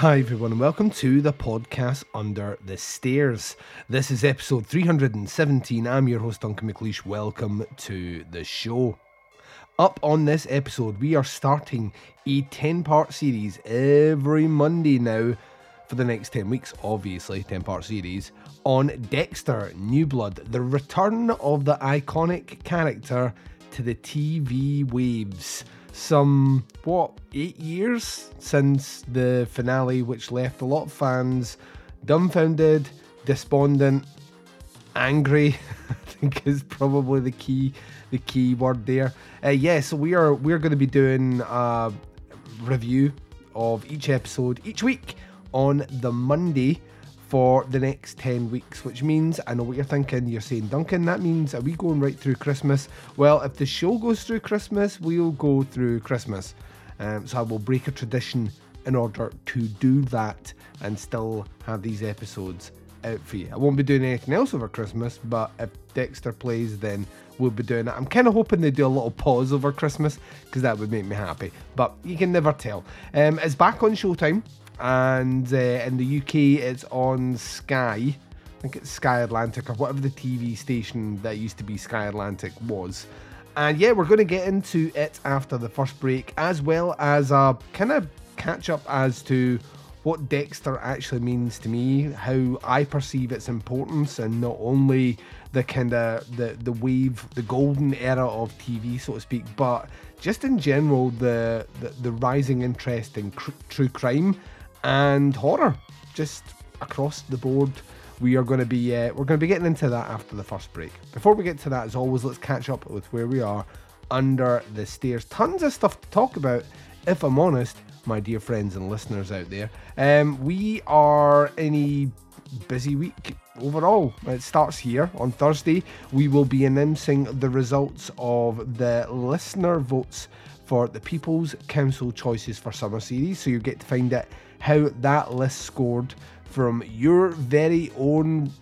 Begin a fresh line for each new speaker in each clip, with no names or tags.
Hi, everyone, and welcome to the podcast Under the Stairs. This is episode 317. I'm your host, Duncan McLeish. Welcome to the show. Up on this episode, we are starting a 10 part series every Monday now for the next 10 weeks, obviously, 10 part series on Dexter New Blood, the return of the iconic character to the TV waves some what eight years since the finale, which left a lot of fans dumbfounded, despondent, angry. I think is probably the key the key word there. Uh, yeah, so we are we're going to be doing a review of each episode each week on the Monday for the next 10 weeks, which means I know what you're thinking. You're saying, Duncan, that means are we going right through Christmas? Well, if the show goes through Christmas, we'll go through Christmas. Um, so I will break a tradition in order to do that and still have these episodes out for you. I won't be doing anything else over Christmas, but if Dexter plays, then we'll be doing it. I'm kind of hoping they do a little pause over Christmas because that would make me happy, but you can never tell. Um, it's back on Showtime and uh, in the UK it's on Sky. I think it's Sky Atlantic or whatever the TV station that used to be Sky Atlantic was. And yeah, we're going to get into it after the first break, as well as a kind of catch up as to what Dexter actually means to me, how I perceive its importance, and not only the kind of the the wave, the golden era of TV, so to speak, but just in general the the, the rising interest in cr- true crime and horror, just across the board. We are going to be uh, we're going to be getting into that after the first break. Before we get to that, as always, let's catch up with where we are under the stairs. Tons of stuff to talk about. If I'm honest, my dear friends and listeners out there, um, we are in a busy week overall. It starts here on Thursday. We will be announcing the results of the listener votes for the People's Council Choices for Summer Series. So you get to find it how that list scored from your very own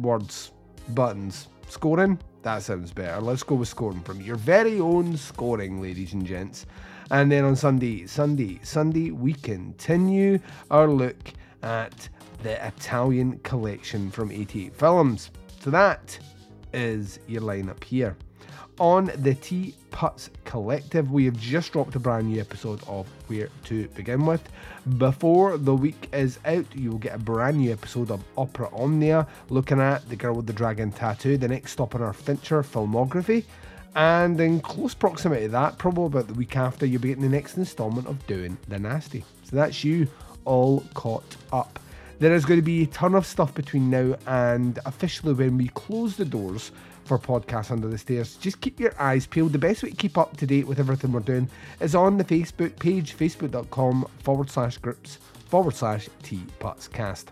words, buttons. Scoring? That sounds better. Let's go with scoring from your very own scoring, ladies and gents. And then on Sunday, Sunday, Sunday, we continue our look at the Italian collection from 88 Films. So that is your lineup here on the T Putts Collective. We have just dropped a brand new episode of Where to Begin With. Before the week is out, you'll get a brand new episode of Opera Omnia, looking at The Girl with the Dragon Tattoo, the next stop in our Fincher filmography. And in close proximity to that, probably about the week after, you'll be getting the next instalment of Doing the Nasty. So that's you all caught up. There is going to be a ton of stuff between now and officially when we close the doors for Podcasts Under the Stairs. Just keep your eyes peeled. The best way to keep up to date with everything we're doing is on the Facebook page, facebook.com forward slash groups forward slash tputscast.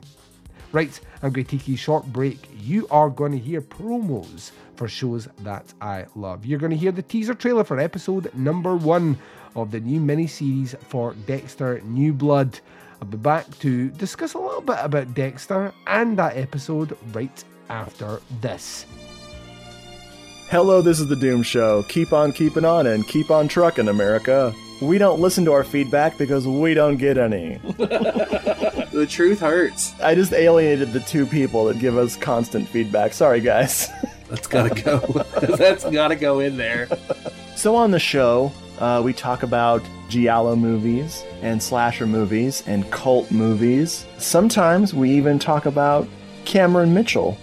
Right, I'm going to take a short break. You are going to hear promos for shows that I love. You're going to hear the teaser trailer for episode number one of the new mini series for Dexter New Blood. I'll be back to discuss a little bit about Dexter and that episode right after this.
Hello, this is the Doom Show. Keep on keeping on and keep on trucking, America. We don't listen to our feedback because we don't get any.
the truth hurts.
I just alienated the two people that give us constant feedback. Sorry, guys.
That's gotta go. That's gotta go in there.
So, on the show, uh, we talk about Giallo movies and slasher movies and cult movies. Sometimes we even talk about Cameron Mitchell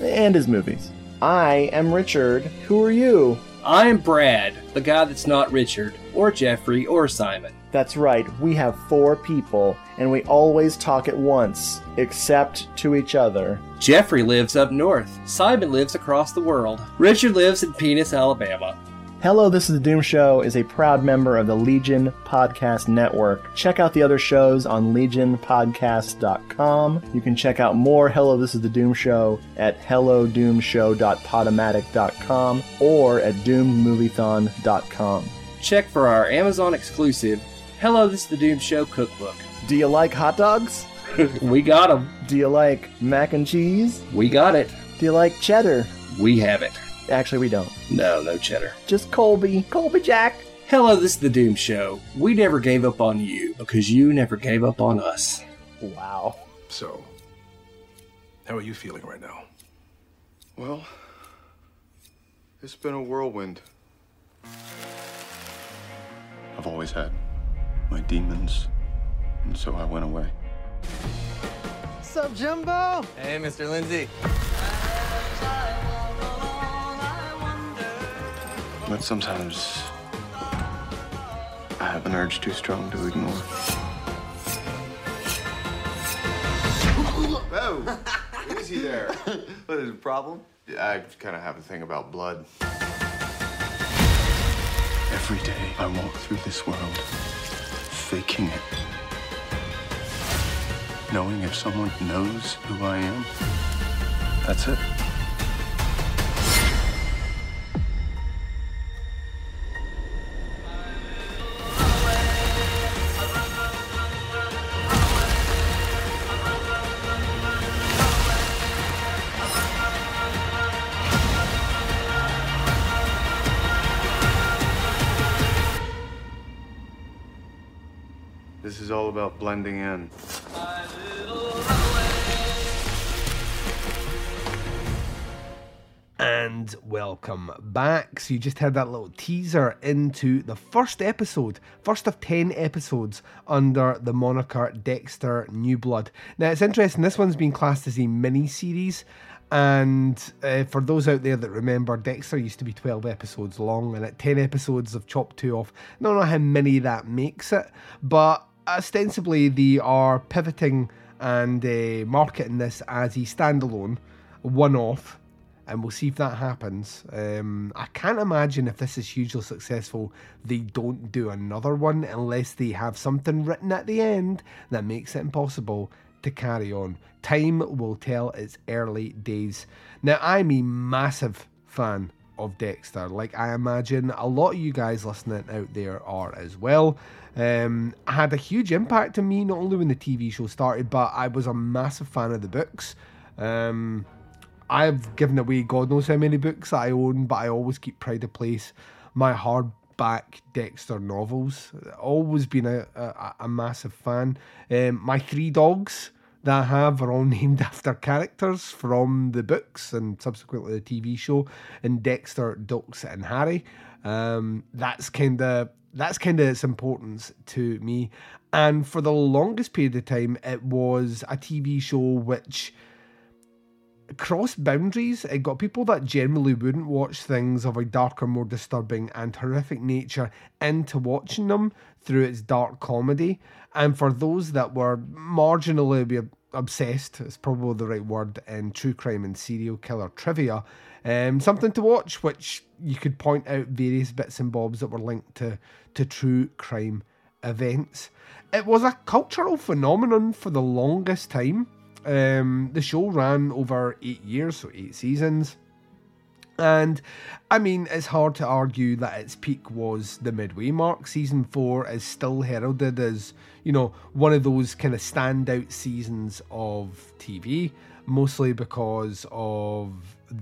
and his movies. I am Richard. Who are you?
I'm Brad, the guy that's not Richard, or Jeffrey, or Simon.
That's right, we have four people, and we always talk at once, except to each other.
Jeffrey lives up north. Simon lives across the world. Richard lives in Penis, Alabama.
Hello, This is the Doom Show is a proud member of the Legion Podcast Network. Check out the other shows on legionpodcast.com. You can check out more Hello, This is the Doom Show at hellodoomshow.podomatic.com or at doommoviethon.com.
Check for our Amazon exclusive Hello, This is the Doom Show cookbook.
Do you like hot dogs?
we got them.
Do you like mac and cheese?
We got it.
Do you like cheddar?
We have it.
Actually, we don't.
No, no cheddar.
Just Colby. Colby Jack.
Hello, this is the Doom Show. We never gave up on you because you never gave up on us.
Wow.
So, how are you feeling right now?
Well, it's been a whirlwind. I've always had my demons, and so I went away.
What's up, Jumbo?
Hey, Mr. Lindsay.
But sometimes I have an urge too strong to ignore. Whoa! Easy there.
What is the problem?
I kind of have a thing about blood. Every day I walk through this world faking it. Knowing if someone knows who I am, that's it. Blending in.
and welcome back. So, you just heard that little teaser into the first episode, first of 10 episodes under the moniker Dexter New Blood. Now, it's interesting, this one's been classed as a mini series. And uh, for those out there that remember, Dexter used to be 12 episodes long, and at 10 episodes, they've chopped two off. I don't know how many that makes it, but ostensibly they are pivoting and uh, marketing this as a standalone, one off and we'll see if that happens. Um, I can't imagine if this is hugely successful, they don't do another one unless they have something written at the end that makes it impossible to carry on. Time will tell its early days. Now, I'm a massive fan of Dexter. Like I imagine a lot of you guys listening out there are as well. Um, had a huge impact on me not only when the TV show started, but I was a massive fan of the books. Um, I've given away God knows how many books I own, but I always keep pride of place my hardback Dexter novels. Always been a, a, a massive fan. Um, my three dogs that I have are all named after characters from the books and subsequently the TV show. And Dexter, Doakes, and Harry. Um, that's kind of that's kind of its importance to me. And for the longest period of time, it was a TV show which crossed boundaries. It got people that generally wouldn't watch things of a darker, more disturbing and horrific nature into watching them through its dark comedy. And for those that were marginally obsessed, it's probably the right word, in true crime and serial killer trivia, um, something to watch, which you could point out various bits and bobs that were linked to, to true crime events. It was a cultural phenomenon for the longest time. Um, the show ran over eight years, so eight seasons. And I mean, it's hard to argue that its peak was the midway mark. Season four is still heralded as, you know, one of those kind of standout seasons of TV, mostly because of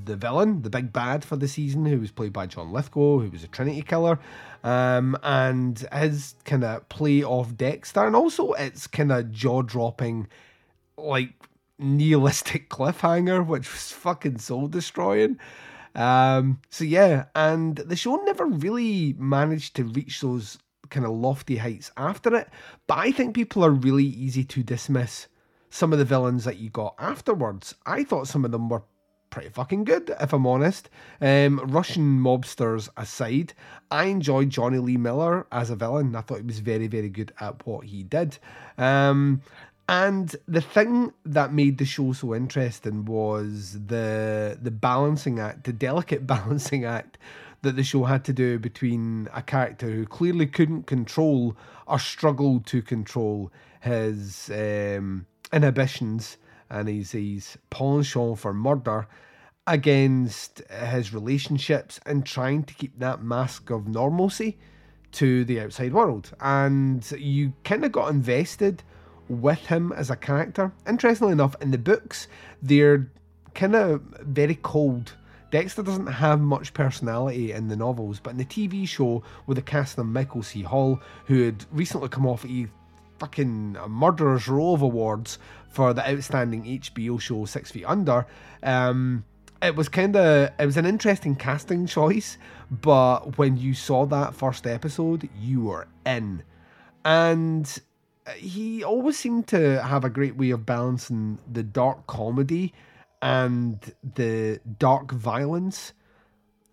the villain, the big bad for the season, who was played by John Lithgow, who was a Trinity killer, um, and his kind of play off Dexter, and also its kind of jaw dropping, like nihilistic cliffhanger, which was fucking soul destroying. Um, so yeah, and the show never really managed to reach those kind of lofty heights after it. But I think people are really easy to dismiss some of the villains that you got afterwards. I thought some of them were pretty fucking good, if I'm honest. Um, Russian mobsters aside, I enjoyed Jonny Lee Miller as a villain. I thought he was very, very good at what he did. Um, and the thing that made the show so interesting was the the balancing act, the delicate balancing act that the show had to do between a character who clearly couldn't control or struggled to control his um, inhibitions and his, his penchant for murder against his relationships and trying to keep that mask of normalcy to the outside world. And you kind of got invested with him as a character. Interestingly enough, in the books, they're kind of very cold. Dexter doesn't have much personality in the novels, but in the TV show with the cast of Michael C. Hall, who had recently come off a fucking murderer's row of awards for the outstanding HBO show Six Feet Under, um, it was kind of it was an interesting casting choice. But when you saw that first episode, you were in, and he always seemed to have a great way of balancing the dark comedy and the dark violence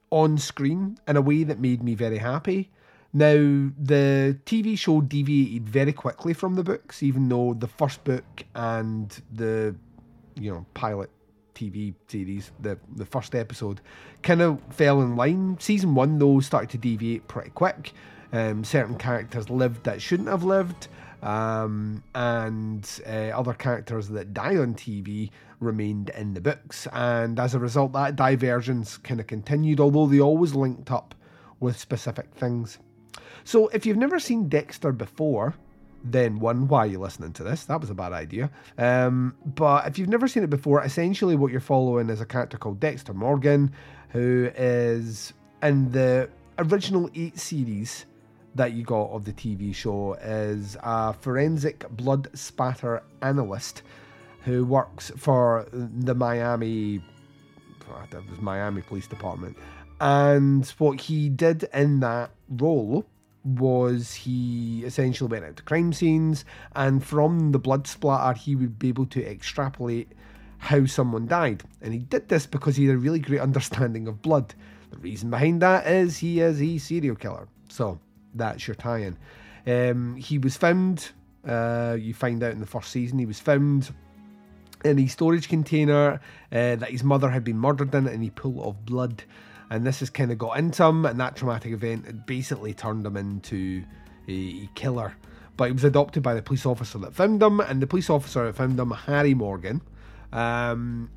on screen in a way that made me very happy. Now, the TV show deviated very quickly from the books, even though the first book and the, you know, pilot TV series, the, the first episode, kind of fell in line. Season one, though, started to deviate pretty quick. Um, certain characters lived that shouldn't have lived um, and uh, other characters that die on TV remained in the books. And as a result, that divergence kind of continued, although they always linked up with specific things. So if you've never seen Dexter before, then one, why are you listening to this? That was a bad idea. Um, but if you've never seen it before, essentially what you're following is a character called Dexter Morgan, who is in the original eight series that you got of the TV show is a forensic blood spatter analyst who works for the Miami, that was Miami Police Department. And what he did in that role was he essentially went out to crime scenes, and from the blood splatter, he would be able to extrapolate how someone died. And he did this because he had a really great understanding of blood. The reason behind that is he is a serial killer. So that's your tie-in. Um, he was found. Uh, you find out in the first season he was found in a storage container uh, that his mother had been murdered in, in a pool of blood. And this has kind of got into him, and that traumatic event basically turned him into a, a killer. But he was adopted by the police officer that found him, and the police officer that found him, Harry Morgan, um,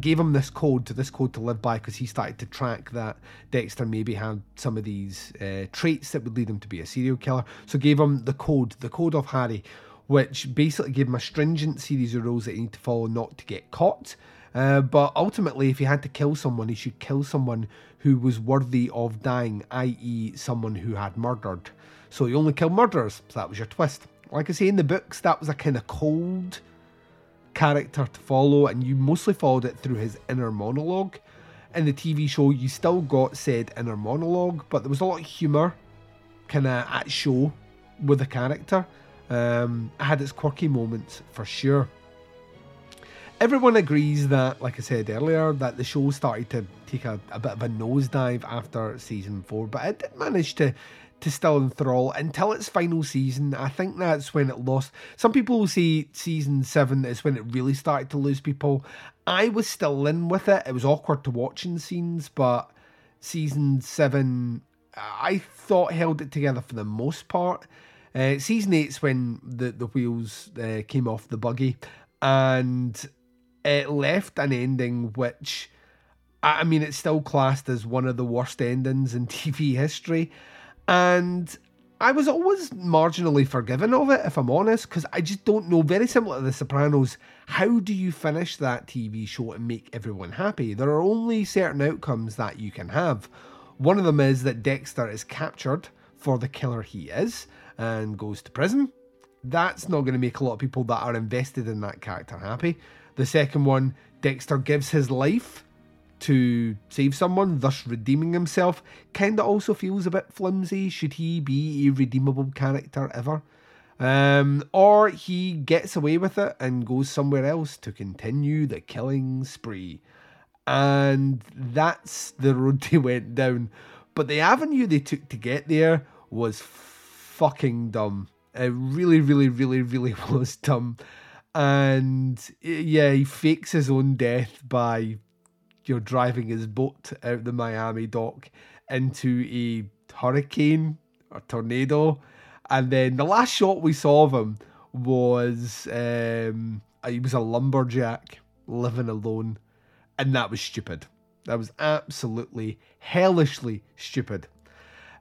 gave him this code to this code to live by because he started to track that Dexter maybe had some of these uh, traits that would lead him to be a serial killer. So gave him the code, the code of Harry, which basically gave him a stringent series of rules that he need to follow not to get caught. Uh, but ultimately, if he had to kill someone, he should kill someone who was worthy of dying, i.e., someone who had murdered. So he only killed murderers. So that was your twist. Like I say in the books, that was a kind of cold character to follow, and you mostly followed it through his inner monologue. In the TV show, you still got said inner monologue, but there was a lot of humour kind of at show with the character. Um, had its quirky moments for sure. Everyone agrees that, like I said earlier, that the show started to take a, a bit of a nosedive after season four, but it did manage to to still enthrall until its final season. I think that's when it lost. Some people will say season seven is when it really started to lose people. I was still in with it. It was awkward to watch in scenes, but season seven, I thought held it together for the most part. Uh, season eight's when the the wheels uh, came off the buggy, and it left an ending which, I mean, it's still classed as one of the worst endings in TV history. And I was always marginally forgiven of it, if I'm honest, because I just don't know. Very similar to The Sopranos, how do you finish that TV show and make everyone happy? There are only certain outcomes that you can have. One of them is that Dexter is captured for the killer he is and goes to prison. That's not going to make a lot of people that are invested in that character happy. The second one, Dexter gives his life to save someone, thus redeeming himself, kinda also feels a bit flimsy. Should he be a redeemable character ever? Um, or he gets away with it and goes somewhere else to continue the killing spree. and that's the road they went down. But the avenue they took to get there was fucking dumb. It really, really, really, really was dumb. And yeah, he fakes his own death by you know driving his boat out the Miami dock into a hurricane or tornado. And then the last shot we saw of him was um, he was a lumberjack living alone, and that was stupid. That was absolutely hellishly stupid.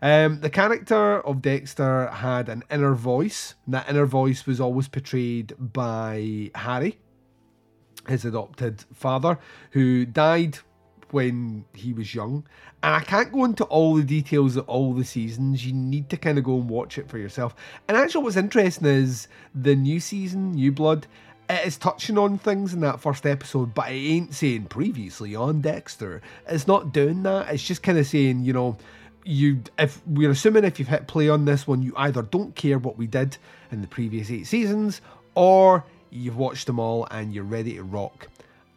Um, the character of Dexter had an inner voice, and that inner voice was always portrayed by Harry, his adopted father, who died when he was young. And I can't go into all the details of all the seasons. You need to kind of go and watch it for yourself. And actually, what's interesting is the new season, New Blood, it is touching on things in that first episode, but it ain't saying previously on Dexter. It's not doing that. It's just kind of saying, you know, you if we're assuming if you've hit play on this one, you either don't care what we did in the previous eight seasons, or you've watched them all and you're ready to rock.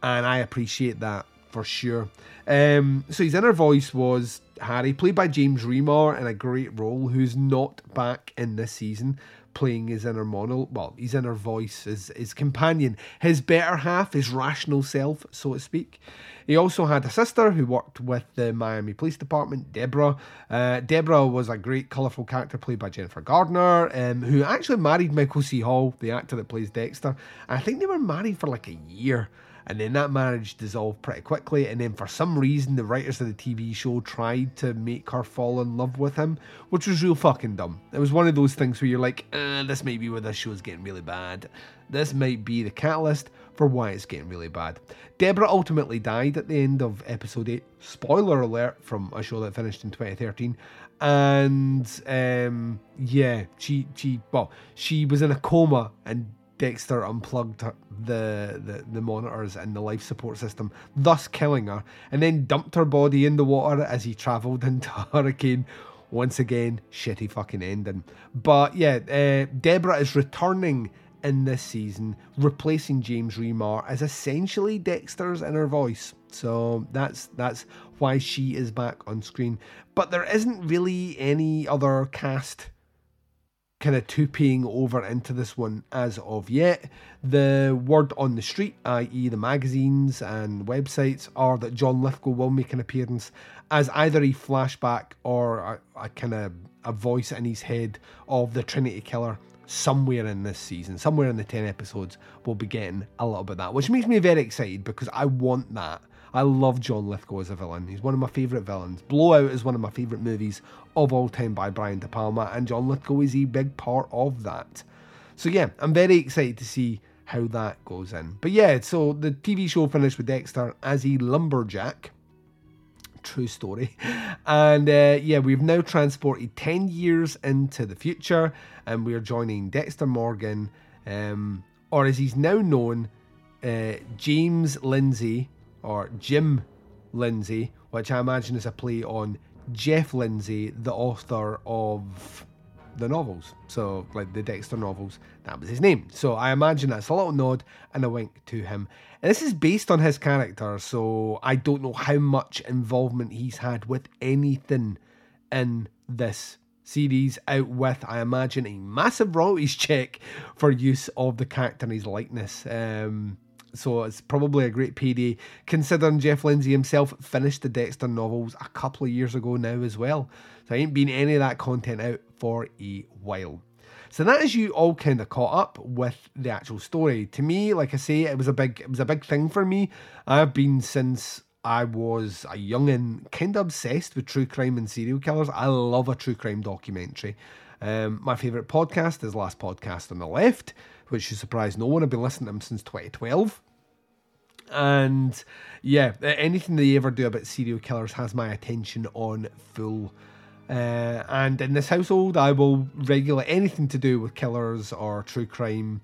And I appreciate that for sure. Um, so his inner voice was Harry, played by James Remar in a great role, who's not back in this season, playing his inner mono, well, his inner voice, his, his companion, his better half, his rational self, so to speak. He also had a sister who worked with the Miami Police Department, Deborah. Uh, Deborah was a great, colourful character played by Jennifer Gardner, um, who actually married Michael C. Hall, the actor that plays Dexter. I think they were married for like a year and then that marriage dissolved pretty quickly. And then for some reason, the writers of the TV show tried to make her fall in love with him, which was real fucking dumb. It was one of those things where you're like, uh, this might be where this show's getting really bad. This might be the catalyst for why it's getting really bad. Deborah ultimately died at the end of episode 8. Spoiler alert from a show that finished in 2013. And um, yeah, she she well, she was in a coma and Dexter unplugged the, the, the monitors and the life support system, thus killing her, and then dumped her body in the water as he travelled into Hurricane. Once again, shitty fucking ending. But yeah, uh, Deborah is returning in this season, replacing James Remar as essentially Dexter's inner voice. So that's that's why she is back on screen. But there isn't really any other cast kind of two-paying over into this one as of yet. The word on the street, i.e., the magazines and websites, are that John Lithgow will make an appearance as either a flashback or a, a kind of a voice in his head of the Trinity Killer somewhere in this season, somewhere in the 10 episodes, we'll be getting a little bit of that, which makes me very excited because I want that. I love John Lithgow as a villain. He's one of my favourite villains. Blowout is one of my favourite movies of all time by Brian De Palma, and John Lithgow is a big part of that. So yeah, I'm very excited to see how that goes in. But yeah, so the TV show finished with Dexter as a lumberjack. True story. And uh, yeah, we've now transported 10 years into the future, and we're joining Dexter Morgan, um, or as he's now known, uh, James Lindsay, or Jim Lindsay, which I imagine is a play on Jeff Lindsay, the author of the novels. So, like the Dexter novels, that was his name. So, I imagine that's a little nod and a wink to him. And this is based on his character, so I don't know how much involvement he's had with anything in this series out with, I imagine, a massive royalties check for use of the character and his likeness. Um, so it's probably a great payday, considering Jeff Lindsay himself finished the Dexter novels a couple of years ago now as well. So I ain't been any of that content out for a while. So that is you all kind of caught up with the actual story. To me, like I say, it was a big it was a big thing for me. I've been since I was a young and kind of obsessed with true crime and serial killers. I love a true crime documentary. Um, my favourite podcast is Last Podcast on the Left, which should surprise no one. I've been listening to them since 2012. And yeah, anything they ever do about serial killers has my attention on full. Uh, and in this household, I will regulate anything to do with killers or true crime.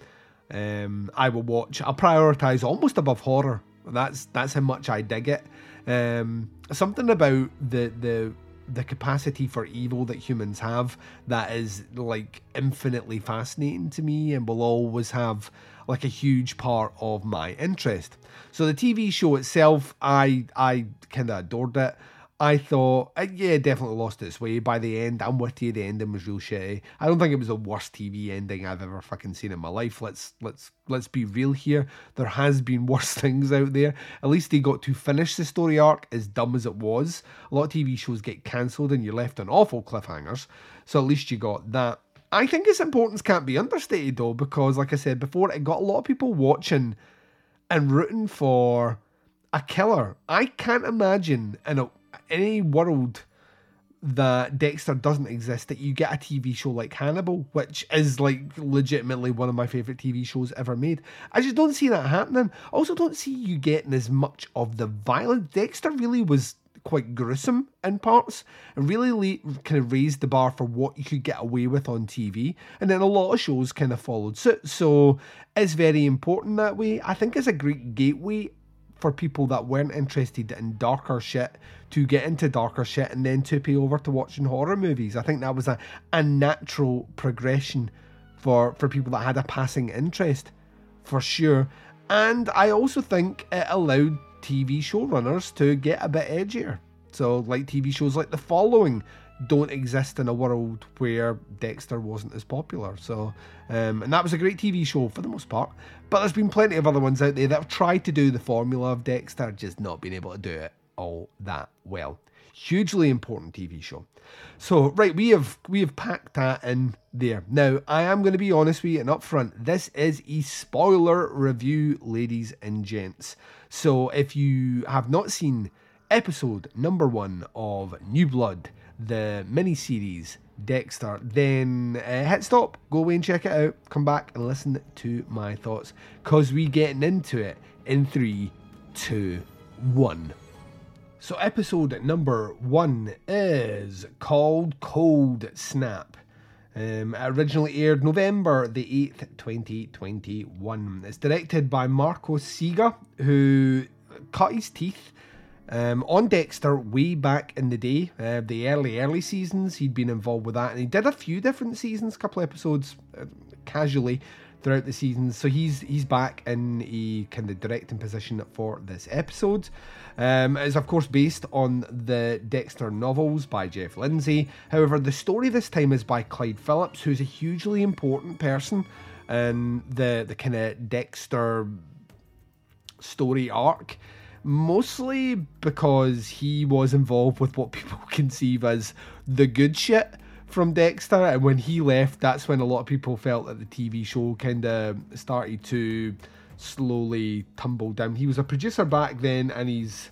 Um, I will watch. I'll prioritize almost above horror. That's that's how much I dig it. Um, something about the the the capacity for evil that humans have that is like infinitely fascinating to me and will always have like a huge part of my interest. So the TV show itself, I I kind of adored it. I thought, uh, yeah, definitely lost its way by the end. I'm with you. The ending was real shitty. I don't think it was the worst TV ending I've ever fucking seen in my life. Let's let's let's be real here. There has been worse things out there. At least they got to finish the story arc as dumb as it was. A lot of TV shows get cancelled and you're left on awful cliffhangers. So at least you got that. I think its importance can't be understated though, because like I said before, it got a lot of people watching and rooting for a killer. I can't imagine in a any world that Dexter doesn't exist that you get a TV show like Hannibal, which is like legitimately one of my favorite TV shows ever made. I just don't see that happening. Also, don't see you getting as much of the violence. Dexter really was quite gruesome in parts and really kind of raised the bar for what you could get away with on TV. And then a lot of shows kind of followed suit. So it's very important that way. I think it's a great gateway for people that weren't interested in darker shit to get into darker shit and then to pay over to watching horror movies. I think that was a, a natural progression for, for people that had a passing interest, for sure. And I also think it allowed TV showrunners to get a bit edgier. So, like TV shows like The Following don't exist in a world where Dexter wasn't as popular. So, um, and that was a great TV show for the most part. But there's been plenty of other ones out there that have tried to do the formula of Dexter, just not been able to do it all that well. Hugely important TV show. So right, we have we have packed that in there. Now I am going to be honest with you and upfront. This is a spoiler review, ladies and gents. So if you have not seen episode number one of New Blood, the mini series Dexter, then uh, hit stop, go away and check it out, come back and listen to my thoughts, cause we're getting into it in three, two, one. So episode number one is called Cold Snap. Um, originally aired November the 8th, 2021. It's directed by Marco Siega, who cut his teeth um, on Dexter way back in the day, uh, the early, early seasons. He'd been involved with that, and he did a few different seasons, a couple episodes uh, casually throughout the seasons. So he's he's back in a kind of directing position for this episode. Um, it's of course based on the Dexter novels by Jeff Lindsay. However, the story this time is by Clyde Phillips, who's a hugely important person in the the kind of Dexter story arc. Mostly because he was involved with what people conceive as the good shit from Dexter, and when he left, that's when a lot of people felt that the TV show kind of started to slowly tumble down. He was a producer back then, and he's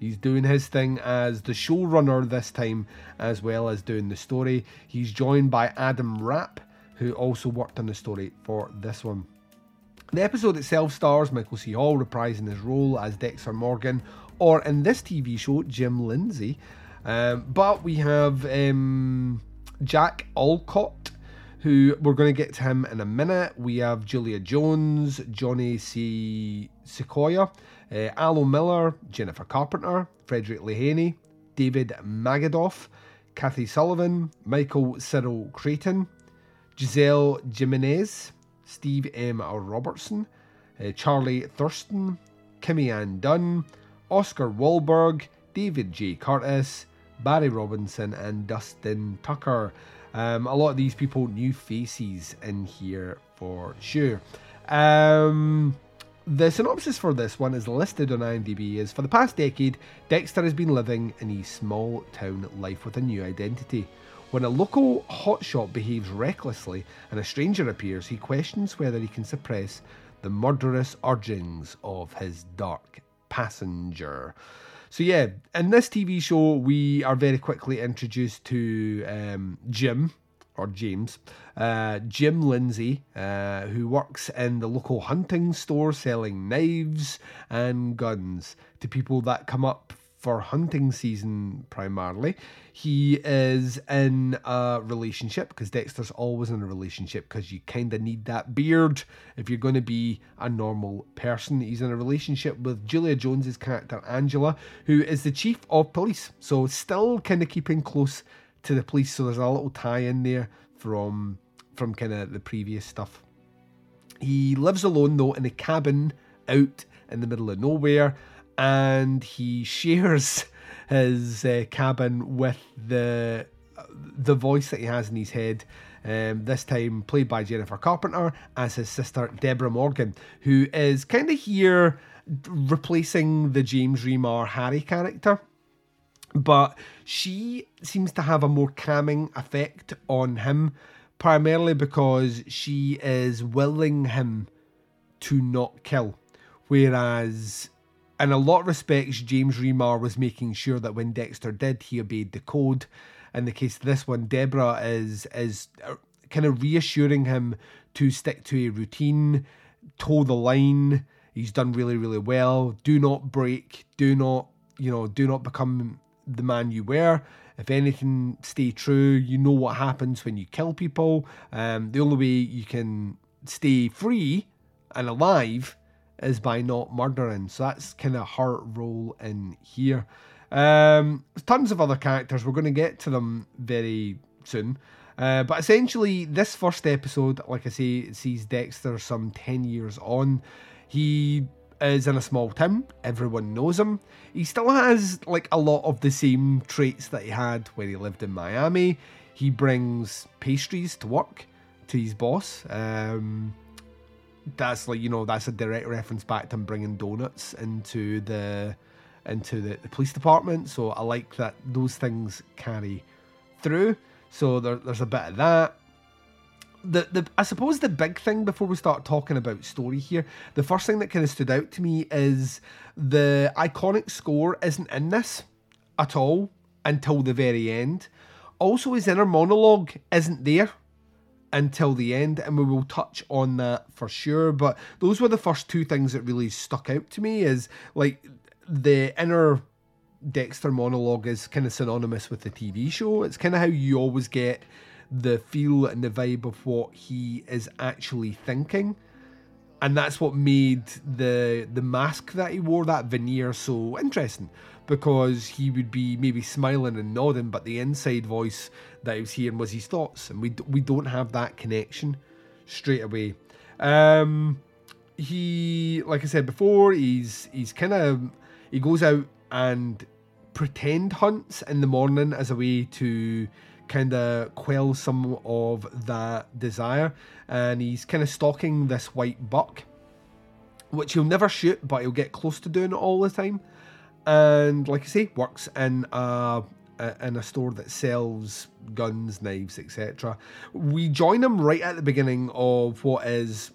he's doing his thing as the showrunner this time, as well as doing the story. He's joined by Adam Rapp, who also worked on the story for this one. The episode itself stars Michael C. Hall reprising his role as Dexter Morgan, or in this TV show, Jim Lindsay. Um, but we have um, Jack Alcott, who we're going to get to him in a minute. We have Julia Jones, Johnny C. Sequoyah, uh, Miller, Jennifer Carpenter, Frederick Lehaney, David Magidoff, Kathy Sullivan, Michael Cyril Creighton, Giselle Jimenez, Steve M. Robertson, uh, Charlie Thurston, Kimmy Ann Dunn, Oscar Wahlberg, David J. Curtis, Barry Robinson, and Dustin Tucker. Um, a lot of these people, new faces in here for sure. Um, the synopsis for this one is listed on IMDb is For the past decade, Dexter has been living in a small town life with a new identity. When a local hotshot behaves recklessly and a stranger appears, he questions whether he can suppress the murderous urgings of his dark passenger. So yeah, in this TV show, we are very quickly introduced to um, Jim or James, uh, Jim Lindsay, uh, who works in the local hunting store selling knives and guns to people that come up for hunting season primarily. He is in a relationship because Dexter's always in a relationship because you kind of need that beard if you're going to be a normal person. He's in a relationship with Julia Jones's character Angela, who is the chief of police. So still kind of keeping close to the police. So there's a little tie in there from from kind of the previous stuff. He lives alone though in a cabin out in the middle of nowhere, and he shares his uh, cabin with the the voice that he has in his head. Um, this time played by Jennifer Carpenter as his sister Deborah Morgan, who is kind of here replacing the James Remar Harry character. But she seems to have a more calming effect on him, primarily because she is willing him to not kill. Whereas in a lot of respects, James Remar was making sure that when Dexter did, he obeyed the code. In the case of this one, Deborah is is uh, kind of reassuring him to stick to a routine, toe the line. He's done really, really well. Do not break. Do not, you know, do not become the man you were. If anything, stay true. You know what happens when you kill people. Um, the only way you can stay free and alive is by not murdering. So that's kind of her role in here. Um, tons of other characters. We're going to get to them very soon. Uh, but essentially, this first episode, like I say, sees Dexter some 10 years on. He is in a small town. Everyone knows him. He still has like a lot of the same traits that he had when he lived in Miami. He brings pastries to work to his boss. Um, that's like you know that's a direct reference back to him bringing donuts into the into the, the police department. So I like that those things carry through. So there, there's a bit of that. The, the I suppose the big thing before we start talking about story here, the first thing that kind of stood out to me is the iconic score isn't in this at all until the very end. Also, his inner monologue isn't there until the end, and we will touch on that for sure. But those were the first two things that really stuck out to me is like the inner Dexter monologue is kind of synonymous with the TV show. It's kind of how you always get the feel and the vibe of what he is actually thinking. And that's what made the the mask that he wore, that veneer, so interesting. Because he would be maybe smiling and nodding, but the inside voice that he was hearing was his thoughts, and we we don't have that connection straight away. Um, he, like I said before, he's he's kind of he goes out and pretend hunts in the morning as a way to kind of quell some of that desire. And he's kind of stalking this white buck, which he'll never shoot, but he'll get close to doing it all the time. And like I say, works in a in a store that sells guns, knives, etc. We join him right at the beginning of what is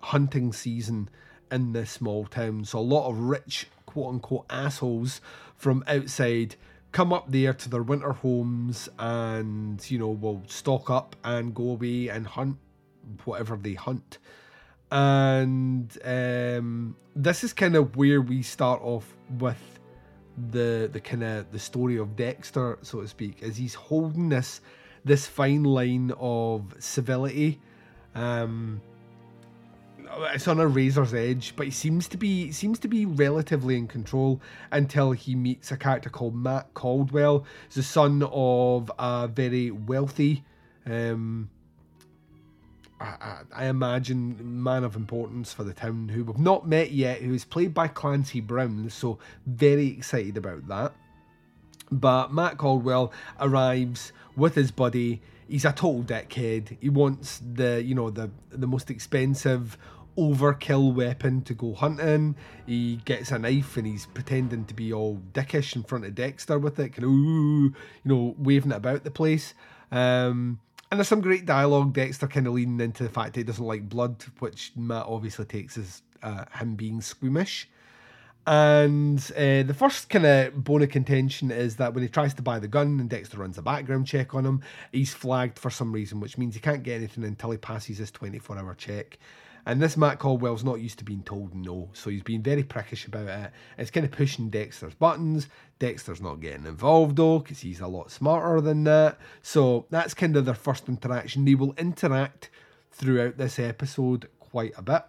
hunting season in this small town. So a lot of rich quote unquote assholes from outside come up there to their winter homes and you know will stock up and go away and hunt whatever they hunt and um, this is kind of where we start off with the the kind of the story of Dexter so to speak as he's holding this this fine line of civility um, it's on a razor's edge, but he seems to be seems to be relatively in control until he meets a character called Matt Caldwell. He's the son of a very wealthy, um, I, imagine, man of importance for the town who we've not met yet, who is played by Clancy Brown. So very excited about that. But Matt Caldwell arrives with his buddy. He's a total dickhead. He wants the, you know, the the most expensive overkill weapon to go hunting. He gets a knife and he's pretending to be all dickish in front of Dexter with it, kind of, ooh, you know, waving it about the place. Um, and there's some great dialogue. Dexter kind of leaning into the fact that he doesn't like blood, which Matt obviously takes as uh, him being squeamish. And uh, the first kind of bone of contention is that when he tries to buy the gun and Dexter runs a background check on him, he's flagged for some reason, which means he can't get anything until he passes his 24 hour check. And this Matt Caldwell's not used to being told no, so he's being very prickish about it. It's kind of pushing Dexter's buttons. Dexter's not getting involved though, because he's a lot smarter than that. So that's kind of their first interaction. They will interact throughout this episode quite a bit.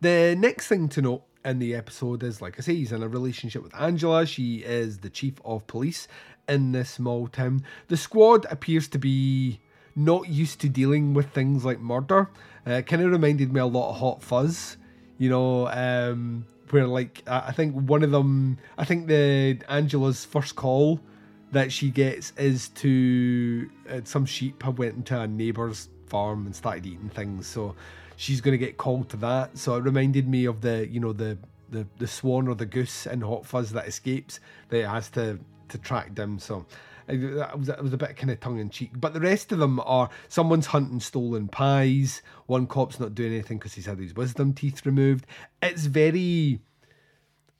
The next thing to note in the episode is, like I say, he's in a relationship with Angela. She is the chief of police in this small town. The squad appears to be not used to dealing with things like murder. Uh, kind of reminded me a lot of Hot Fuzz, you know, um, where like I think one of them, I think the Angela's first call that she gets is to uh, some sheep have went into a neighbour's farm and started eating things, so she's going to get called to that. So it reminded me of the you know the the the swan or the goose in Hot Fuzz that escapes that it has to to track them. So it uh, was, it was a bit kind of tongue in cheek. But the rest of them are someone's hunting stolen pies. One cop's not doing anything because he's had his wisdom teeth removed. It's very,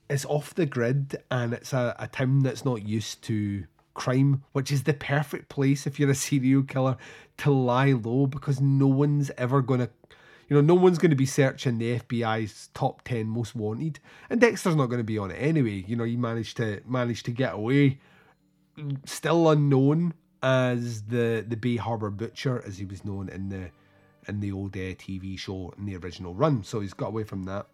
it's off the grid and it's a, a town that's not used to crime, which is the perfect place if you're a serial killer to lie low because no one's ever going to you know, no one's going to be searching the FBI's top ten most wanted, and Dexter's not going to be on it anyway. You know, he managed to manage to get away still unknown as the the Bay Harbor Butcher, as he was known in the in the old uh, TV show in the original run. So he's got away from that.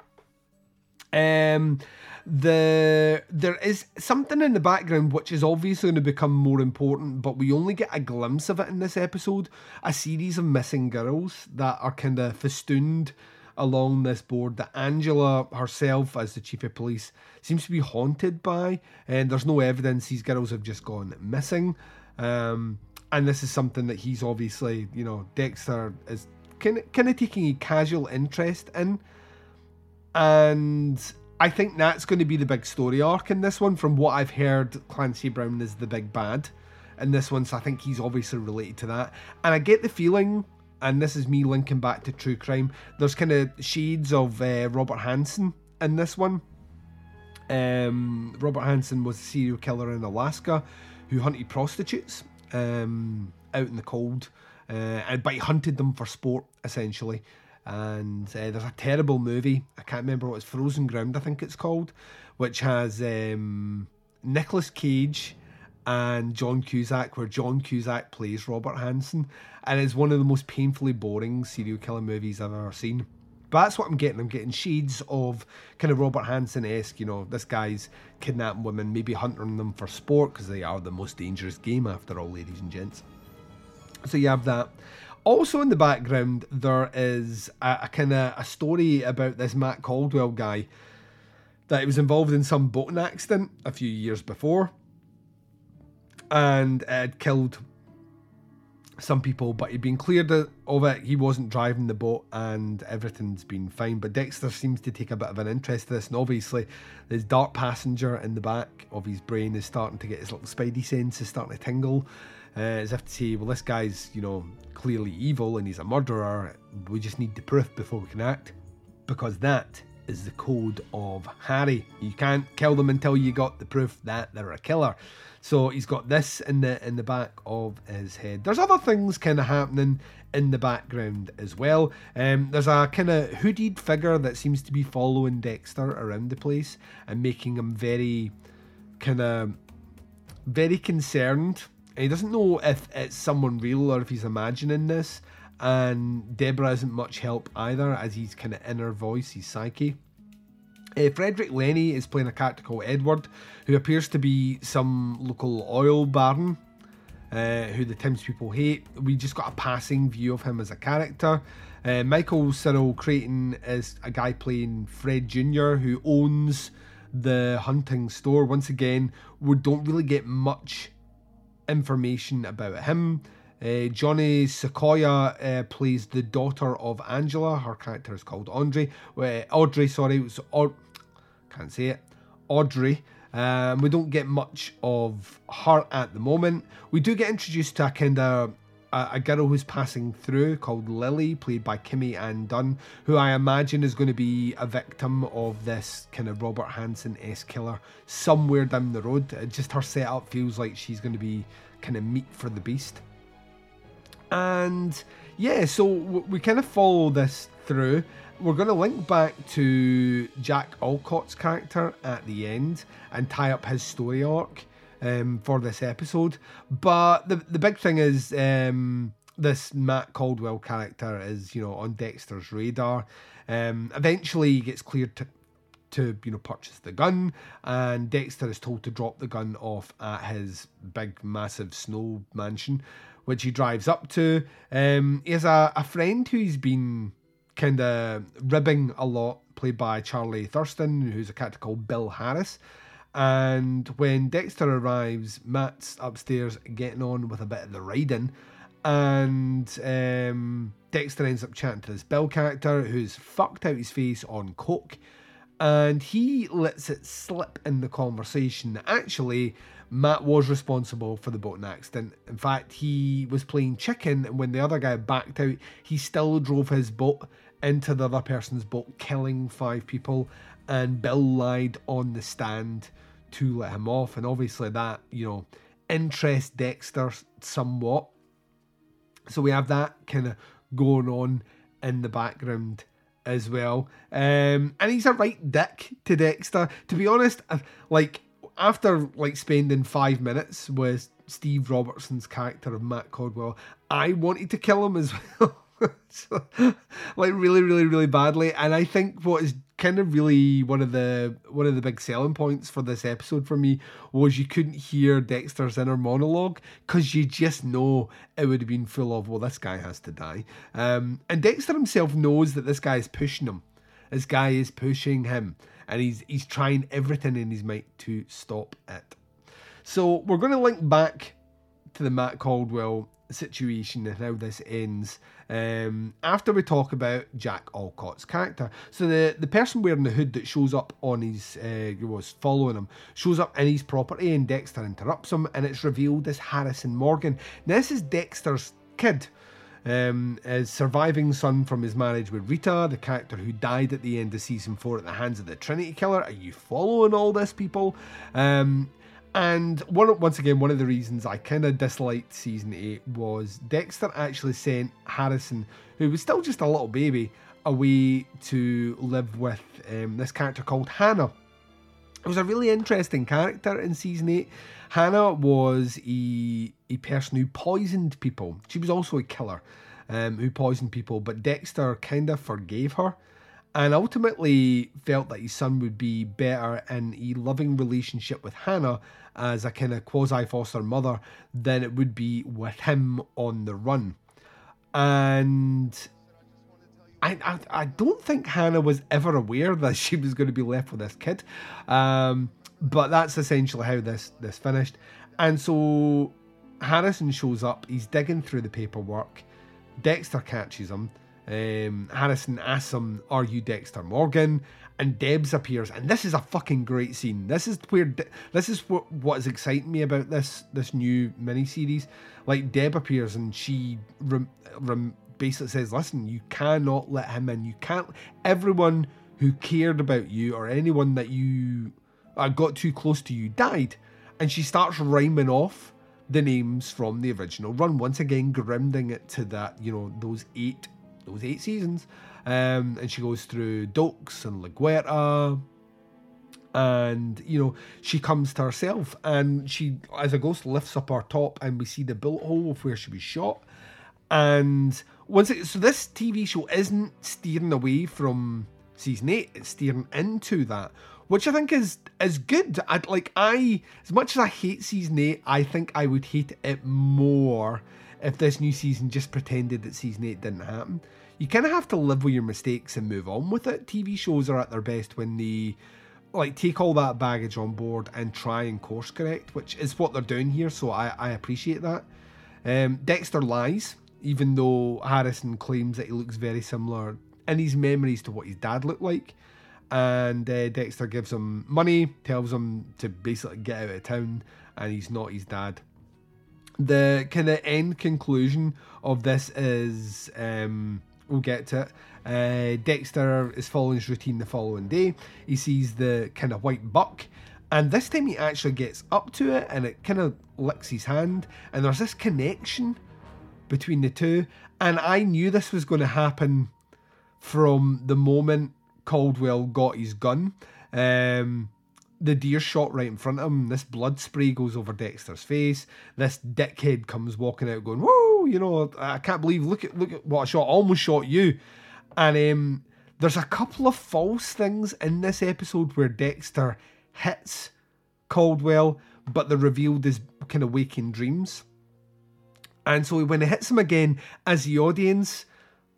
Um, the there is something in the background which is obviously going to become more important, but we only get a glimpse of it in this episode. A series of missing girls that are kind of festooned along this board that Angela herself, as the chief of police, seems to be haunted by. And there's no evidence these girls have just gone missing. Um, and this is something that he's obviously, you know, Dexter is kind of, kind of taking a casual interest in. And I think that's going to be the big story arc in this one. From what I've heard, Clancy Brown is the big bad in this one, so I think he's obviously related to that. And I get the feeling and this is me linking back to true crime. There's kind of shades of uh, Robert Hansen in this one. Um, Robert Hansen was a serial killer in Alaska who hunted prostitutes um, out in the cold, uh, and but he hunted them for sport essentially. And uh, there's a terrible movie. I can't remember what it's Frozen Ground. I think it's called, which has um, Nicolas Cage and John Cusack, where John Cusack plays Robert Hansen, and it's one of the most painfully boring serial killer movies I've ever seen. But that's what I'm getting. I'm getting shades of kind of Robert Hansen esque. You know, this guy's kidnapping women, maybe hunting them for sport because they are the most dangerous game after all, ladies and gents. So you have that. Also in the background, there is a, a kind of a story about this Matt Caldwell guy that he was involved in some boating accident a few years before and it had killed some people, but he'd been cleared of it. He wasn't driving the boat, and everything's been fine. But Dexter seems to take a bit of an interest in this, and obviously, this dark passenger in the back of his brain is starting to get his little spidey senses starting to tingle, uh, as if to say, "Well, this guy's, you know, clearly evil, and he's a murderer. We just need the proof before we can act, because that." Is the code of Harry. You can't kill them until you got the proof that they're a killer. So he's got this in the in the back of his head. There's other things kind of happening in the background as well. Um, there's a kind of hooded figure that seems to be following Dexter around the place and making him very kind of very concerned. he doesn't know if it's someone real or if he's imagining this. And Deborah isn't much help either, as he's kind of inner voice, his psyche. Uh, Fredric Lehne is playing a character called Edward, who appears to be some local oil baron uh, who the Times people hate. We just got a passing view of him as a character. Uh, Michael Cyril Creighton is a guy playing Fred Jr., who owns the hunting store. Once again, we don't really get much information about him. Uh, Johnny Sequoyah uh, plays the daughter of Angela. Her character is called Andre. Uh, Audrey, sorry, it was can't say it. Audrey. Um, we don't get much of her at the moment. We do get introduced to a kind of a, a, girl who's passing through called Lily, played by Kimmy Ann Dunn, who I imagine is going to be a victim of this kind of Robert Hansen esque killer somewhere down the road. Just her setup feels like she's going to be kind of meat for the beast. And yeah, so we kind of follow this through. We're going to link back to Jack Alcott's character at the end and tie up his story arc um, for this episode. But the the big thing is um, this Matt Caldwell character is you know on Dexter's radar. Um, eventually, he gets cleared to to you know purchase the gun, and Dexter is told to drop the gun off at his big massive snow mansion, which he drives up to. Um, he has a, a friend who he's been kind of ribbing a lot, played by Charlie Thurston, who's a character called Bill Harris. And when Dexter arrives, Matt's upstairs getting on with a bit of the riding, and um, Dexter ends up chatting to this Bill character who's fucked out his face on coke and he lets it slip in the conversation that actually Matt was responsible for the boating accident. In fact, he was playing chicken, and when the other guy backed out, he still drove his boat into the other person's boat, killing five people. And Bill lied on the stand to let him off, and obviously that you know interests Dexter somewhat. So we have that kind of going on in the background as well. Um, and he's a right dick to Dexter. To be honest, like after like spending five minutes with Steve Robertson's character of Matt Caldwell, I wanted to kill him as well. so, like really, really, really badly. And I think what is kind of really one of the one of the big selling points for this episode for me was you couldn't hear Dexter's inner monologue because you just know it would have been full of well this guy has to die um, and Dexter himself knows that this guy is pushing him this guy is pushing him and he's he's trying everything in his might to stop it so we're going to link back to the Matt Caldwell situation and how this ends um, after we talk about Jack Alcott's character. So the, the person wearing the hood that shows up on his uh, was following him shows up in his property and Dexter interrupts him and it's revealed as Harrison Morgan. Now this is Dexter's kid. Um, his surviving son from his marriage with Rita, the character who died at the end of season four at the hands of the Trinity Killer. Are you following all this, people? Um, and one once again, one of the reasons I kind of disliked season eight was Dexter actually sent Harrison, who was still just a little baby, away to live with um, this character called Hannah. It was a really interesting character in season eight. Hannah was a, a person who poisoned people. She was also a killer um, who poisoned people, but Dexter kind of forgave her and ultimately felt that his son would be better in a loving relationship with Hannah as a kind of quasi foster mother than it would be with him on the run. And I, I, I don't think Hannah was ever aware that she was going to be left with this kid. Um, but that's essentially how this this finished. And so Harrison shows up, he's digging through the paperwork. Dexter catches him. Um, Harrison asks him, Are you Dexter Morgan? And Debs appears, and this is a fucking great scene. This is where this is what what is exciting me about this this new miniseries. Like Deb appears, and she rem- rem- basically says, "Listen, you cannot let him in. You can't. Everyone who cared about you or anyone that you uh, got too close to you died." And she starts rhyming off the names from the original run. Once again, grounding it to that, you know, those eight those eight seasons. Um, and she goes through Doakes and LaGuerta. And, you know, she comes to herself and she, as a ghost, lifts up her top and we see the bullet hole of where she was shot. And once it, so this TV show isn't steering away from season eight, it's steering into that, which I think is is good. I like I as much as I hate season eight, I think I would hate it more if this new season just pretended that season 8 didn't happen. You kind of have to live with your mistakes and move on with it. TV shows are at their best when they like take all that baggage on board and try and course correct, which is what they're doing here. So I, I appreciate that. Um, Dexter lies, even though Harrison claims that he looks very similar in his memories to what his dad looked like. And uh, Dexter gives him money, tells him to basically get out of town, and he's not his dad the kind of end conclusion of this is um, we'll get to it. Uh, Dexter is following his routine the following day. He sees the kind of white buck, and this time he actually gets up to it and it kind of licks his hand, and there's this connection between the two. And I knew this was going to happen from the moment Caldwell got his gun. Um, the deer shot right in front of him. This blood spray goes over Dexter's face. This dickhead comes walking out, going, "Whoa! You know, I can't believe. Look at look at what I shot. Almost shot you." And um, there's a couple of false things in this episode where Dexter hits Caldwell, but they're revealed as kind of waking dreams. And so when it hits him again, as the audience,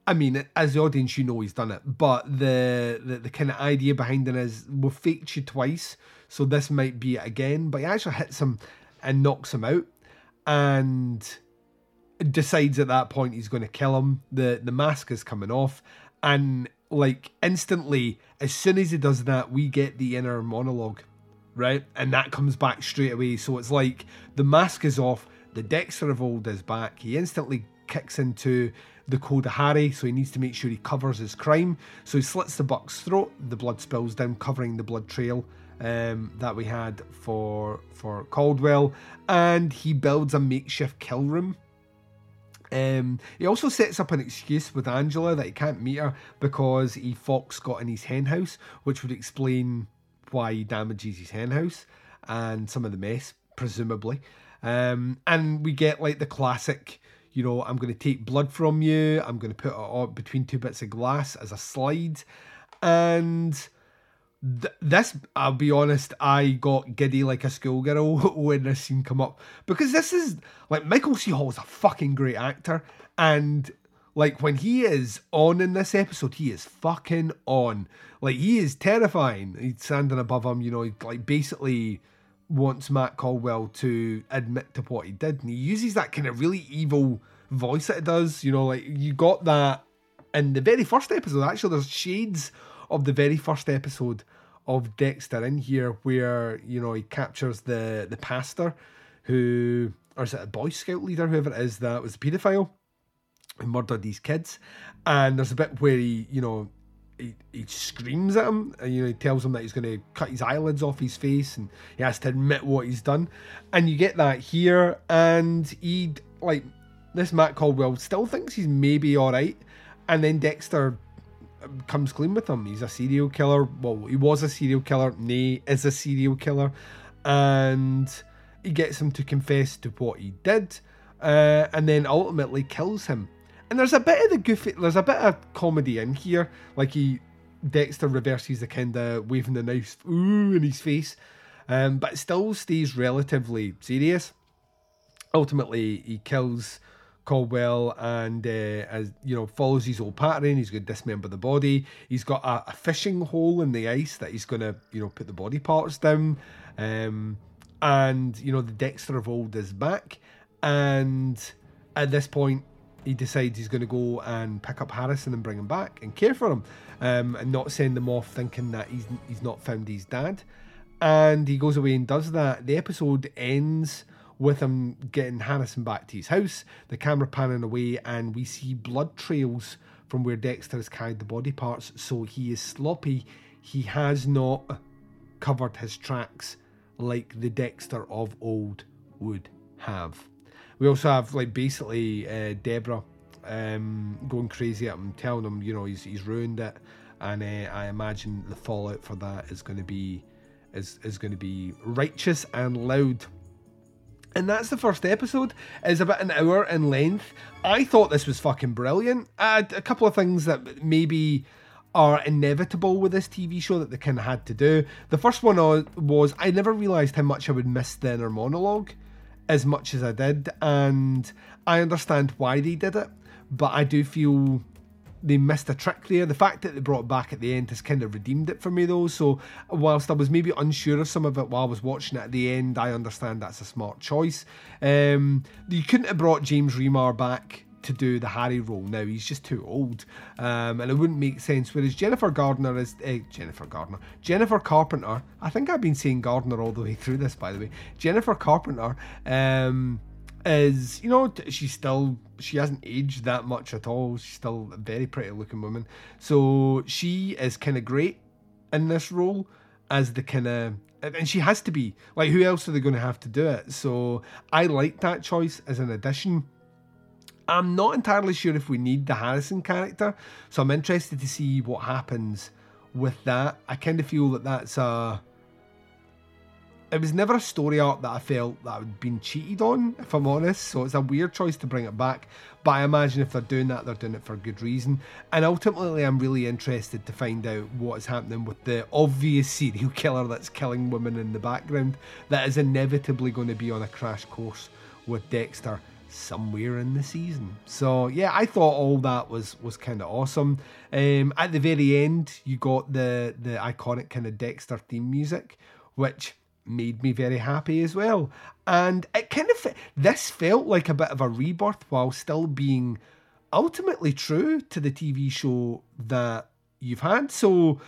I mean, as the audience, you know he's done it, but the the, the kind of idea behind it is we'll fake you twice, so this might be it again. But he actually hits him and knocks him out, and decides at that point he's going to kill him. the The mask is coming off, and like instantly, as soon as he does that, we get the inner monologue, right, and that comes back straight away. So it's like the mask is off, the Dexter of old is back. He instantly kicks into the Harry, so he needs to make sure he covers his crime. So he slits the buck's throat, the blood spills down, covering the blood trail um, that we had for for Caldwell, and he builds a makeshift kill room. Um, he also sets up an excuse with Angela that he can't meet her because he Fox got in his henhouse, which would explain why he damages his henhouse and some of the mess, presumably. Um, and we get like the classic you know, I'm going to take blood from you. I'm going to put it between two bits of glass as a slide. And th- this, I'll be honest, I got giddy like a schoolgirl when this scene come up. Because this is, like, Michael C. Hall is a fucking great actor. And, like, when he is on in this episode, he is fucking on. Like, he is terrifying. He's standing above him, you know, like, basically wants Matt Caldwell to admit to what he did, and he uses that kind of really evil voice that it does. You know, like you got that in the very first episode. Actually, there's shades of the very first episode of Dexter in here, where you know he captures the the pastor, who or is it a Boy Scout leader, whoever it is that was a paedophile who murdered these kids, and there's a bit where he, you know, he, he screams at him and you know he tells him that he's going to cut his eyelids off his face and he has to admit what he's done. And you get that here and he like this matt caldwell still thinks he's maybe all right and then dexter comes clean with him. He's a serial killer. Well he was a serial killer nay is a serial killer. And he gets him to confess to what he did uh, and then ultimately kills him and there's a bit of the goofy, there's a bit of comedy in here. Like he, Dexter reverses the kind of waving the knife ooh in his face, um, but still stays relatively serious. Ultimately, he kills Caldwell and uh, as you know follows his old pattern. He's going to dismember the body. He's got a, a, fishing hole in the ice that he's going to you know put the body parts down. Um, and you know the Dexter of old is back, and at this point he decides he's going to go and pick up Harrison and bring him back and care for him, um, and not send them off thinking that he's he's not found his dad. And he goes away and does that. The episode ends with him getting Harrison back to his house. The camera panning away, and we see blood trails from where Dexter has carried the body parts. So he is sloppy. He has not covered his tracks like the Dexter of old would have. We also have like basically uh, Deborah um, going crazy at him, telling him you know he's he's ruined it, and uh, I imagine the fallout for that is going to be is is going to be righteous and loud. And that's the first episode. It's about an hour in length. I thought this was fucking brilliant. a couple of things that maybe are inevitable with this TV show that they kind of had to do. The first one was I never realised how much I would miss the inner monologue as much as I did, and I understand why they did it, but I do feel they missed a trick there. The fact that they brought back at the end has kind of redeemed it for me, though. So, whilst I was maybe unsure of some of it while I was watching it at the end, I understand that's a smart choice. Um, you couldn't have brought James Remar back to do the Harry role now. He's just too old, um, and it wouldn't make sense. Whereas Jennifer Gardner is uh, Jennifer Gardner, Jennifer Carpenter. I think I've been saying Gardner all the way through this, by the way. Jennifer Carpenter um, is, you know, she's still she hasn't aged that much at all. She's still a very pretty looking woman. So she is kind of great in this role as the kind of and she has to be like who else are they going to have to do it so i like that choice as an addition I'm not entirely sure if we need the Harrison character, so I'm interested to see what happens with that. I kind of feel that that's a. It was never a story arc that I felt that I'd been cheated on, if I'm honest. So it's a weird choice to bring it back. But I imagine if they're doing that, they're doing it for good reason. And ultimately, I'm really interested to find out what is happening with the obvious serial killer that's killing women in the background that is inevitably going to be on a crash course with Dexter somewhere in the season. So yeah, I thought all that was was kind of awesome. Um, at the very end, you got the the iconic kind of Dexter theme music, which made me very happy as well. And it kind of this felt like a bit of a rebirth while still being ultimately true to the TV show that you've had. So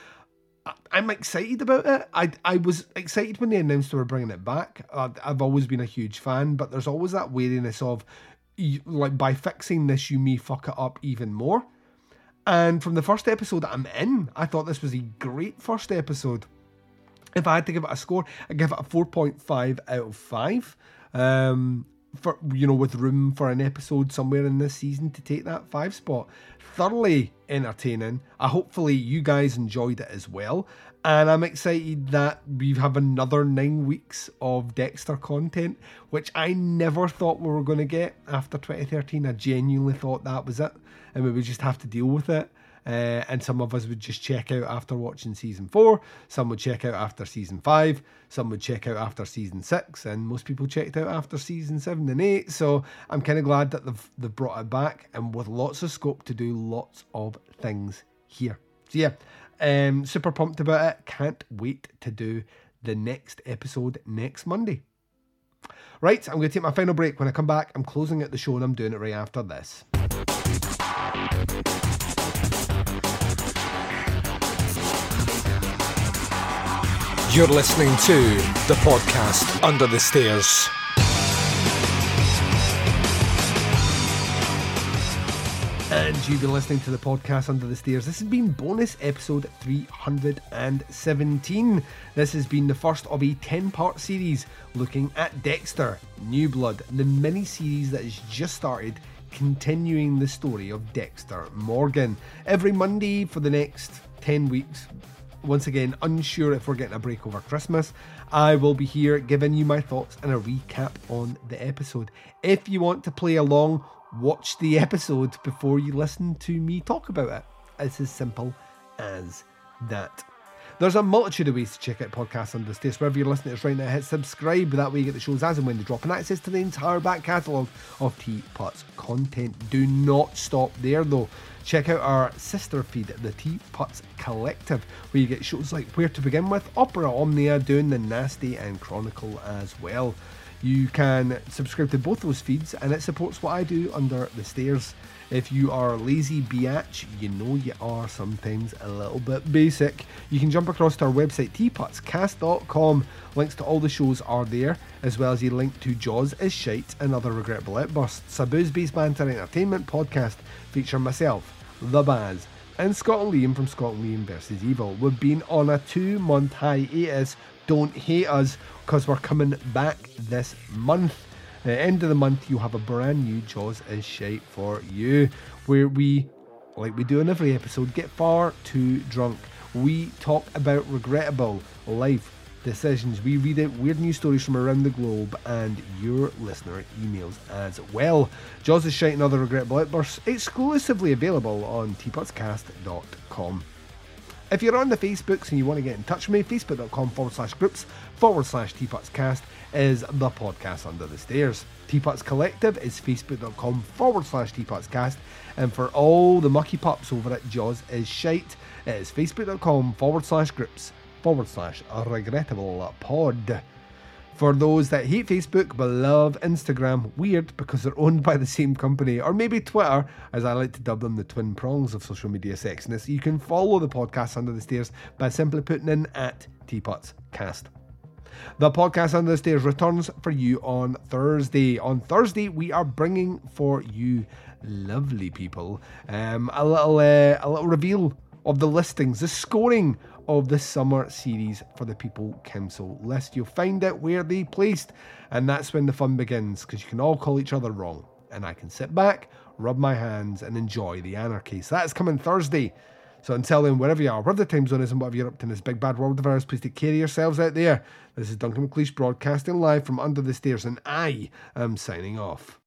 I'm excited about it. I I was excited when they announced they were bringing it back. Uh, I've always been a huge fan, but there's always that wariness of, like, by fixing this, you may fuck it up even more. And from the first episode I'm in, I thought this was a great first episode. If I had to give it a score, I'd give it a 4.5 out of 5. Um, for you know, with room for an episode somewhere in this season to take that five spot. Thoroughly entertaining. I hopefully you guys enjoyed it as well. And I'm excited that we have another nine weeks of Dexter content, which I never thought we were going to get after 2013. I genuinely thought that was it, and we would just have to deal with it. Uh, and some of us would just check out after watching season four. Some would check out after season five. Some would check out after season six, and most people checked out after season seven and eight. So I'm kind of glad that they've they've brought it back, and with lots of scope to do lots of things here. So yeah, um, super pumped about it. Can't wait to do the next episode next Monday. Right, I'm going to take my final break. When I come back, I'm closing out the show and I'm doing it right after this.
You're listening to the podcast Under the Stairs.
And you've been listening to the podcast Under the Stairs. This has been bonus episode 317. This has been the first of a 10 part series looking at Dexter, New Blood, the mini series that has just started, continuing the story of Dexter Morgan. Every Monday for the next 10 weeks, once again, unsure if we're getting a break over Christmas. I will be here giving you my thoughts and a recap on the episode. If you want to play along, watch the episode before you listen to me talk about it. It's as simple as that. There's a multitude of ways to check out podcasts on under Stairs. Wherever you're listening to us right now, hit subscribe. That way you get the shows as and when they drop and access to the entire back catalogue of Teapots content. Do not stop there though. Check out our sister feed, the Teapots Collective, where you get shows like Where to Begin With, Opera Omnia, Doing the Nasty, and Chronicle as well. You can subscribe to both those feeds, and it supports what I do under the stairs. If you are a lazy biatch, you know you are sometimes a little bit basic. You can jump across to our website, teapotscast.com. Links to all the shows are there, as well as a link to Jaws is Shite and other regrettable outbursts. A booze based banter entertainment podcast featuring myself, The Baz, and Scott and Liam from Scott and Liam vs. Evil. We've been on a two month hiatus. Don't hate us because we're coming back this month. At the end of the month, you'll have a brand new Jaws is Shite for you, where we, like we do in every episode, get far too drunk. We talk about regrettable life decisions. We read out weird news stories from around the globe and your listener emails as well. Jaws is Shite and other regrettable outbursts exclusively available on teapotscast.com. If you're on the Facebooks and you want to get in touch with me, facebook.com forward slash groups forward slash teapotscast is the podcast under the stairs. Teapots Collective is facebook.com forward slash teapotscast. And for all the mucky pups over at Jaws is Shite, it is facebook.com forward slash groups forward slash regrettable pod. For those that hate Facebook but love Instagram, weird because they're owned by the same company, or maybe Twitter, as I like to dub them the twin prongs of social media sexiness, you can follow the podcast Under the Stairs by simply putting in at Teapots Cast. The podcast Under the Stairs returns for you on Thursday. On Thursday, we are bringing for you, lovely people, um, a little uh, a little reveal of the listings, the scoring of the summer series for the People Council list. You'll find out where they placed, and that's when the fun begins because you can all call each other wrong. and I can sit back, rub my hands, and enjoy the anarchy. So that's coming Thursday. So until then, wherever you are, wherever the time zone is, and whatever you're up to in this big bad world of ours, please take care of yourselves out there. This is Duncan McLeish broadcasting live from under the stairs, and I am signing off.